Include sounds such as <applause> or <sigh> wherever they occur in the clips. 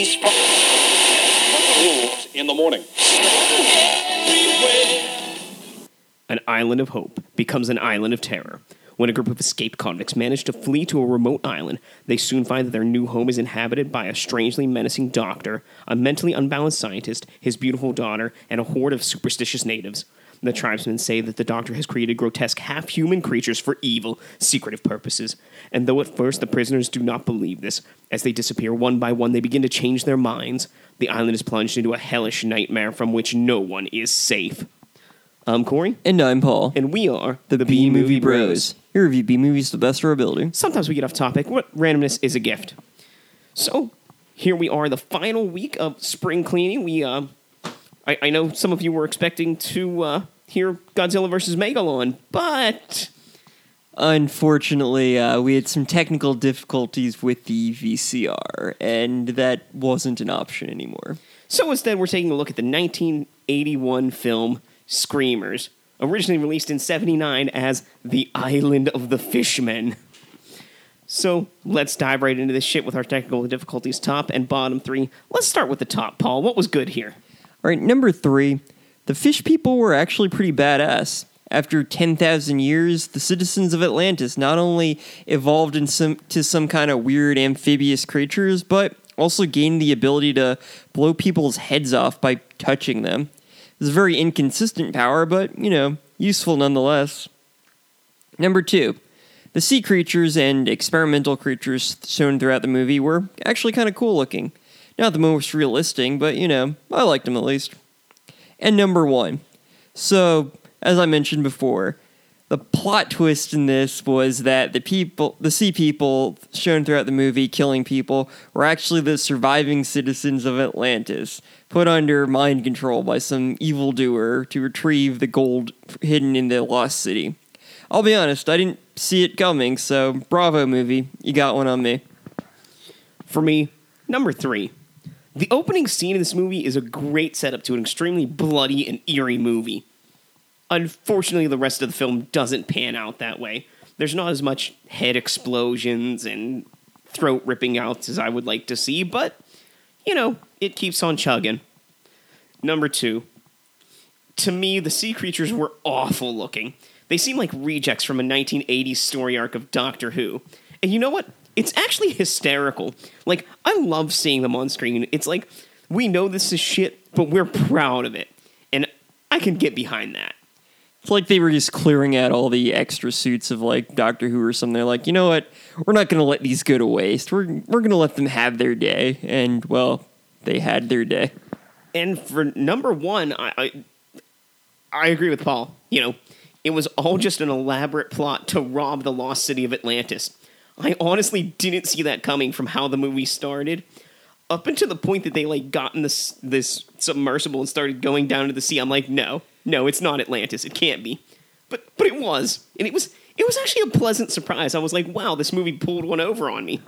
He's rules in the morning. An island of hope becomes an island of terror. When a group of escaped convicts manage to flee to a remote island, they soon find that their new home is inhabited by a strangely menacing doctor, a mentally unbalanced scientist, his beautiful daughter, and a horde of superstitious natives. The tribesmen say that the doctor has created grotesque half human creatures for evil, secretive purposes. And though at first the prisoners do not believe this, as they disappear one by one, they begin to change their minds. The island is plunged into a hellish nightmare from which no one is safe. I'm Corey, And I'm Paul. and we are the B Movie Bros. Here review B movies to the best of our ability. Sometimes we get off topic. What randomness is a gift. So here we are, the final week of spring cleaning. We, uh, I, I know some of you were expecting to uh, hear Godzilla versus Megalon, but Unfortunately, uh, we had some technical difficulties with the VCR, and that wasn't an option anymore. so instead we're taking a look at the 1981 film Screamers, originally released in '79 as The Island of the Fishmen. So let's dive right into this shit with our technical difficulties, top and bottom three. Let's start with the top, Paul. What was good here? All right, number three, the fish people were actually pretty badass. After 10,000 years, the citizens of Atlantis not only evolved in some, to some kind of weird amphibious creatures, but also gained the ability to blow people's heads off by touching them. It's a very inconsistent power, but, you know, useful nonetheless. Number two, the sea creatures and experimental creatures shown throughout the movie were actually kind of cool looking. Not the most realistic, but you know, I liked them at least. And number one. So, as I mentioned before, the plot twist in this was that the people, the sea people shown throughout the movie killing people, were actually the surviving citizens of Atlantis, put under mind control by some evildoer to retrieve the gold hidden in the lost city. I'll be honest, I didn't see it coming, so bravo movie, you got one on me. For me, number three. The opening scene of this movie is a great setup to an extremely bloody and eerie movie. Unfortunately, the rest of the film doesn't pan out that way. There's not as much head explosions and throat ripping outs as I would like to see, but, you know, it keeps on chugging. Number two. To me, the sea creatures were awful looking. They seem like rejects from a 1980s story arc of Doctor Who. And you know what? It's actually hysterical. Like, I love seeing them on screen. It's like, we know this is shit, but we're proud of it. And I can get behind that. It's like they were just clearing out all the extra suits of like Doctor Who or something. They're like, you know what? We're not going to let these go to waste. We're we're going to let them have their day. And well, they had their day. And for number one, I, I I agree with Paul. You know, it was all just an elaborate plot to rob the lost city of Atlantis. I honestly didn't see that coming from how the movie started. Up until the point that they like got in this this submersible and started going down to the sea, I'm like, no, no, it's not Atlantis. It can't be. But but it was, and it was it was actually a pleasant surprise. I was like, wow, this movie pulled one over on me.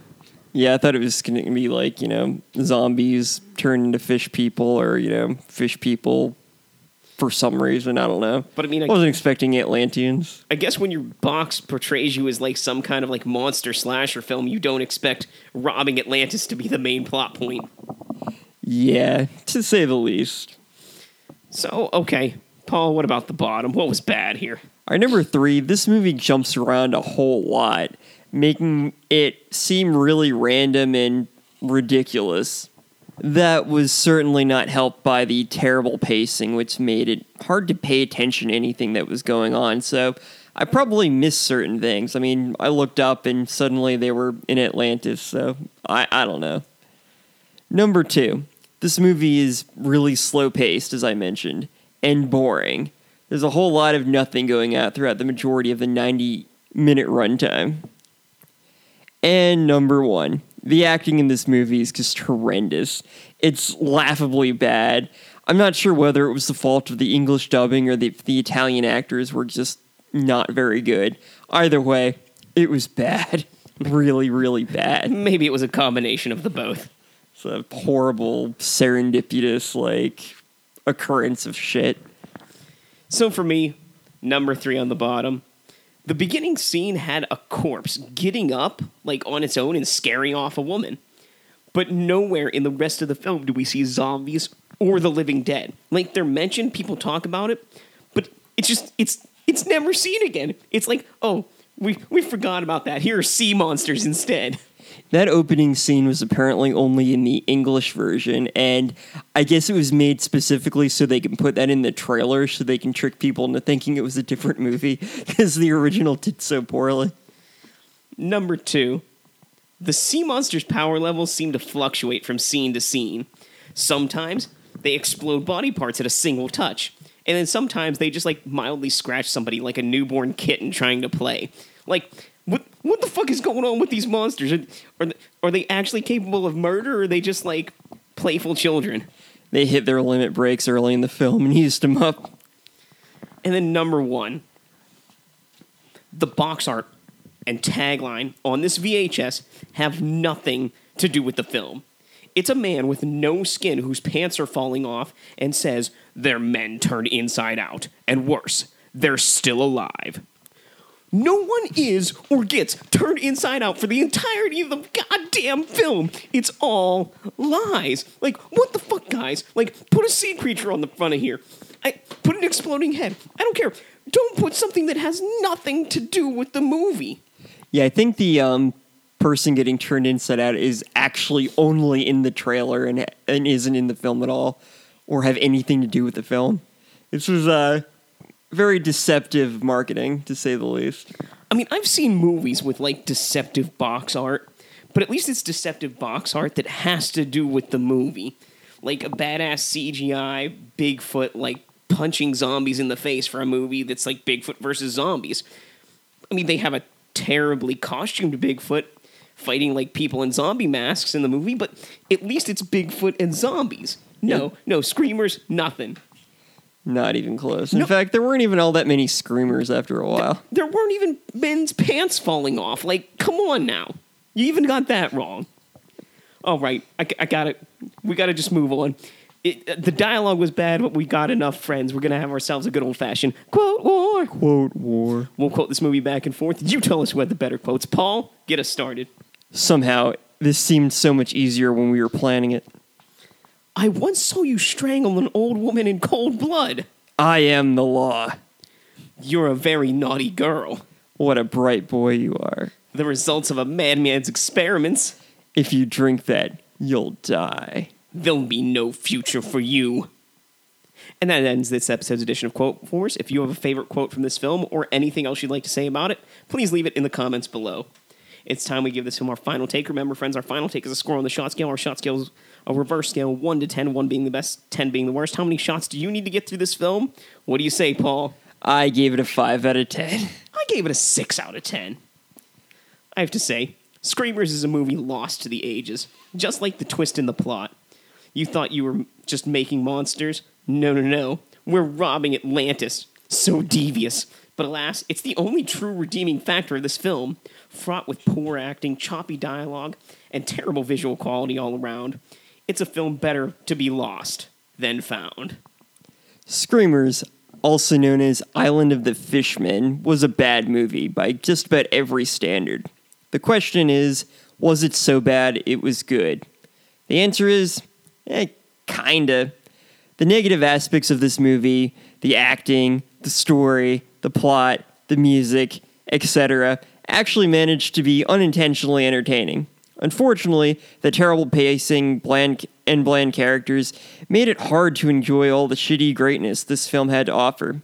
Yeah, I thought it was going to be like you know zombies turned into fish people, or you know fish people for some reason. I don't know. But I mean, I- wasn't expecting Atlanteans. I guess when your box portrays you as like some kind of like monster slasher film, you don't expect robbing Atlantis to be the main plot point. Yeah, to say the least. So, okay. Paul, what about the bottom? What was bad here? Our number three, this movie jumps around a whole lot, making it seem really random and ridiculous. That was certainly not helped by the terrible pacing, which made it hard to pay attention to anything that was going on. So I probably missed certain things. I mean, I looked up and suddenly they were in Atlantis, so I, I don't know. Number two, this movie is really slow paced, as I mentioned, and boring. There's a whole lot of nothing going on throughout the majority of the 90 minute runtime. And number one, the acting in this movie is just horrendous. It's laughably bad. I'm not sure whether it was the fault of the English dubbing or the, the Italian actors were just not very good. Either way, it was bad. <laughs> Really, really bad. Maybe it was a combination of the both. It's a horrible, serendipitous, like, occurrence of shit. So for me, number three on the bottom, the beginning scene had a corpse getting up like on its own and scaring off a woman. But nowhere in the rest of the film do we see zombies or the living dead. Like they're mentioned, people talk about it, but it's just it's it's never seen again. It's like, oh, we we forgot about that. Here are sea monsters instead. <laughs> That opening scene was apparently only in the English version, and I guess it was made specifically so they can put that in the trailer so they can trick people into thinking it was a different movie <laughs> because the original did so poorly. Number two, the sea monster's power levels seem to fluctuate from scene to scene. Sometimes they explode body parts at a single touch, and then sometimes they just like mildly scratch somebody like a newborn kitten trying to play. Like, what what the fuck is going on with these monsters? Are, are, they, are they actually capable of murder, or are they just like playful children? They hit their limit breaks early in the film and used them up. And then number one, the box art and tagline on this VHS have nothing to do with the film. It's a man with no skin whose pants are falling off and says, They're men turned inside out. And worse, they're still alive. No one is or gets turned inside out for the entirety of the goddamn film. It's all lies. Like, what the fuck, guys? Like, put a sea creature on the front of here. I put an exploding head. I don't care. Don't put something that has nothing to do with the movie. Yeah, I think the um, person getting turned inside out is actually only in the trailer and and isn't in the film at all, or have anything to do with the film. This was uh, very deceptive marketing, to say the least. I mean, I've seen movies with like deceptive box art, but at least it's deceptive box art that has to do with the movie. Like a badass CGI Bigfoot like punching zombies in the face for a movie that's like Bigfoot versus zombies. I mean, they have a terribly costumed Bigfoot fighting like people in zombie masks in the movie, but at least it's Bigfoot and zombies. No, Yeah. no screamers, nothing. Not even close. In No. fact, there weren't even all that many screamers after a while. There weren't even men's pants falling off. Like, come on now. You even got that wrong. All right, I, I got it. We got to just move on. It, uh, the dialogue was bad, but we got enough friends. We're going to have ourselves a good old fashioned quote war. Quote war. We'll quote this movie back and forth. You tell us who had the better quotes. Paul, get us started. Somehow, this seemed so much easier when we were planning it. I once saw you strangle an old woman in cold blood. I am the law. You're a very naughty girl. What a bright boy you are. The results of a madman's experiments. If you drink that, you'll die. There'll be no future for you. And that ends this episode's edition of Quote Force. If you have a favorite quote from this film or anything else you'd like to say about it, please leave it in the comments below. It's time we give this film our final take. Remember, friends, our final take is a score on the shot scale. Our shot scale is a reverse scale 1 to 10, 1 being the best, 10 being the worst. How many shots do you need to get through this film? What do you say, Paul? I gave it a 5 out of 10. I gave it a 6 out of 10. I have to say, Screamers is a movie lost to the ages, just like the twist in the plot. You thought you were just making monsters? No, no, no. We're robbing Atlantis. So devious. But alas, it's the only true redeeming factor of this film, fraught with poor acting, choppy dialogue, and terrible visual quality all around. It's a film better to be lost than found. Screamers, also known as Island of the Fishmen, was a bad movie by just about every standard. The question is, was it so bad it was good? The answer is, eh, kinda. The negative aspects of this movie, the acting, the story, the plot, the music, etc., actually managed to be unintentionally entertaining. Unfortunately, the terrible pacing, bland and bland characters made it hard to enjoy all the shitty greatness this film had to offer.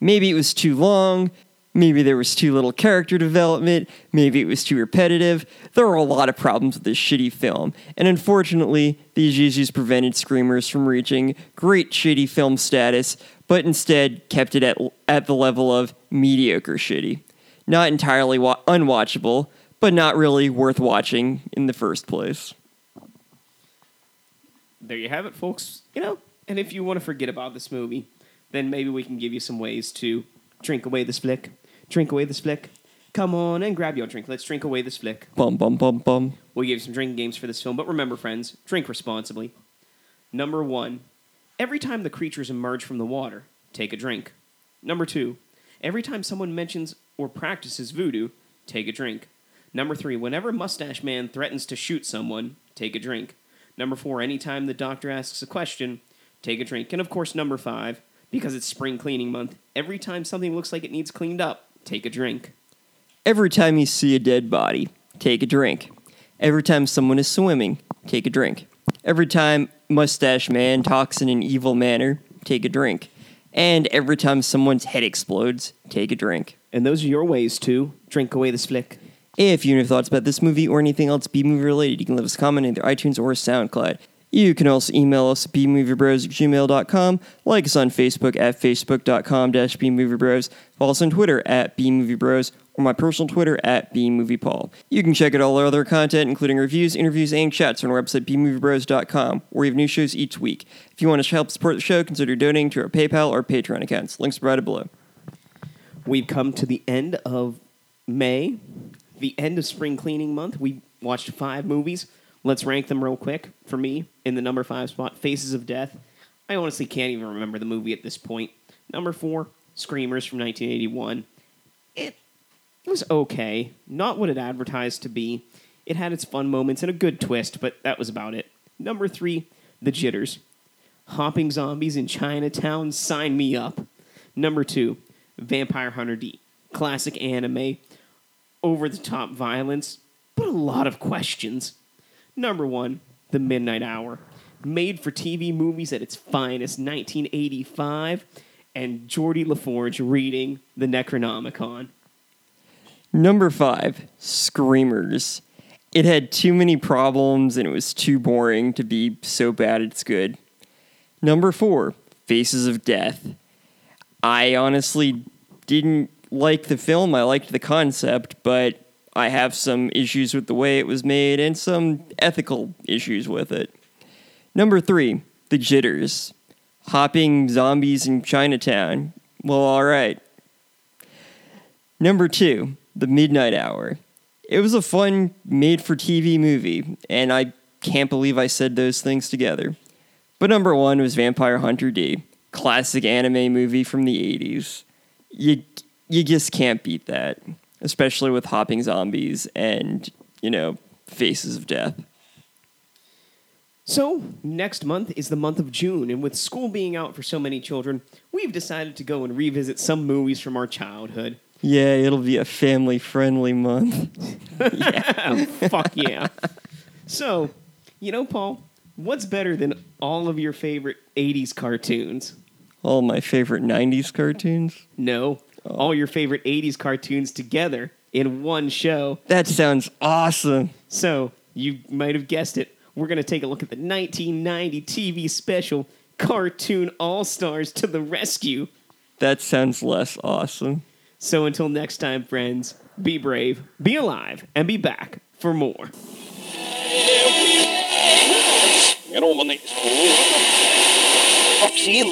Maybe it was too long, maybe there was too little character development, maybe it was too repetitive. There were a lot of problems with this shitty film, and unfortunately, these issues prevented Screamers from reaching great shitty film status, but instead kept it at, at the level of mediocre shitty. Not entirely wa- unwatchable, but not really worth watching in the first place. there you have it, folks. You know, and if you want to forget about this movie, then maybe we can give you some ways to drink away this flick. Drink away this flick. Come on and grab your drink. Let's drink away this flick. Bum bum bum bum. We'll give you some drinking games for this film, but remember, friends, drink responsibly. Number one, every time the creatures emerge from the water, take a drink. Number two, every time someone mentions or practices voodoo, take a drink. Number three, whenever Mustache Man threatens to shoot someone, take a drink. Number four, anytime the doctor asks a question, take a drink. And of course, number five, because it's spring cleaning month, every time something looks like it needs cleaned up, take a drink. Every time you see a dead body, take a drink. Every time someone is swimming, take a drink. Every time Mustache Man talks in an evil manner, take a drink. And every time someone's head explodes, take a drink. And those are your ways to drink away this flick. If you have thoughts about this movie or anything else B movie related, you can leave us a comment in either iTunes or SoundCloud. You can also email us at bmoviebros at gmail.com, like us on Facebook at facebook.com dash bmoviebros, follow us on Twitter at bmoviebros, or my personal Twitter at bmoviepaul. You can check out all our other content, including reviews, interviews, and chats on our website bmoviebros.com, where we have new shows each week. If you want to help support the show, consider donating to our PayPal or Patreon accounts. Links provided below. We've come to the end of May, the end of spring cleaning month. We watched five movies. Let's rank them real quick. For me, in the number five spot, Faces of Death. I honestly can't even remember the movie at this point. Number four, Screamers from 1981. It, was okay. Not what it advertised to be. It had its fun moments and a good twist, but that was about it. Number three, The Jitters. Hopping zombies in Chinatown, sign me up. Number two, Vampire Hunter D. Classic anime, over the top violence, but a lot of questions. Number one, The Midnight Hour. Made for TV movies at its finest, 1985, and Geordi La Forge reading the Necronomicon. Number five, Screamers. It had too many problems and it was too boring to be so bad it's good. Number four, Faces of Death. I honestly didn't like the film. I liked the concept, but I have some issues with the way it was made and some ethical issues with it. Number three, The Jitters. Hopping zombies in Chinatown. Well, alright. Number two, The Midnight Hour. It was a fun, made for TV movie, and I can't believe I said those things together. But number one was Vampire Hunter D, classic anime movie from the 80s. You, you just can't beat that, especially with hopping zombies and, you know, faces of death. So, next month is the month of June, and with school being out for so many children, we've decided to go and revisit some movies from our childhood. Yeah, it'll be a family friendly month. <laughs> yeah. fuck yeah. So, you know, Paul, what's better than all of your favorite 80s cartoons? All my favorite 90s cartoons. No, Oh. all your favorite 80s cartoons together in one show. That sounds awesome. So, you might have guessed it. We're going to take a look at the 1990 TV special Cartoon All Stars to the Rescue. That sounds less awesome. So, until next time, friends, be brave, be alive, and be back for more. Get on my knees. Fuck, see,